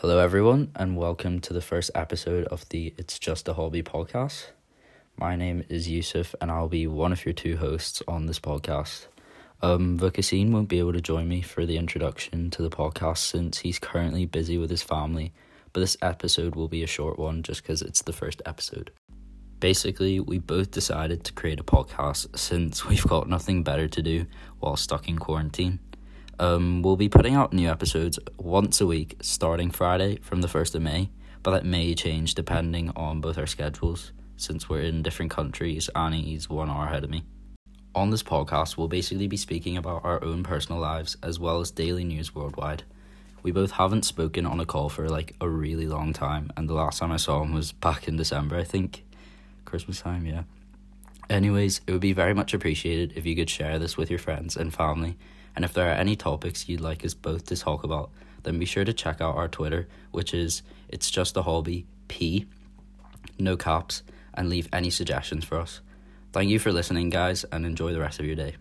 Hello, everyone, and welcome to the first episode of the It's Just a Hobby podcast. My name is Yusuf, and I'll be one of your two hosts on this podcast. Um, Vukasin won't be able to join me for the introduction to the podcast since he's currently busy with his family, but this episode will be a short one just because it's the first episode. Basically, we both decided to create a podcast since we've got nothing better to do while stuck in quarantine. Um, we'll be putting out new episodes once a week starting Friday from the 1st of May, but that may change depending on both our schedules since we're in different countries and he's one hour ahead of me. On this podcast, we'll basically be speaking about our own personal lives as well as daily news worldwide. We both haven't spoken on a call for like a really long time, and the last time I saw him was back in December, I think. Christmas time, yeah. Anyways, it would be very much appreciated if you could share this with your friends and family. And if there are any topics you'd like us both to talk about, then be sure to check out our Twitter, which is It's Just a Hobby P, no caps, and leave any suggestions for us. Thank you for listening, guys, and enjoy the rest of your day.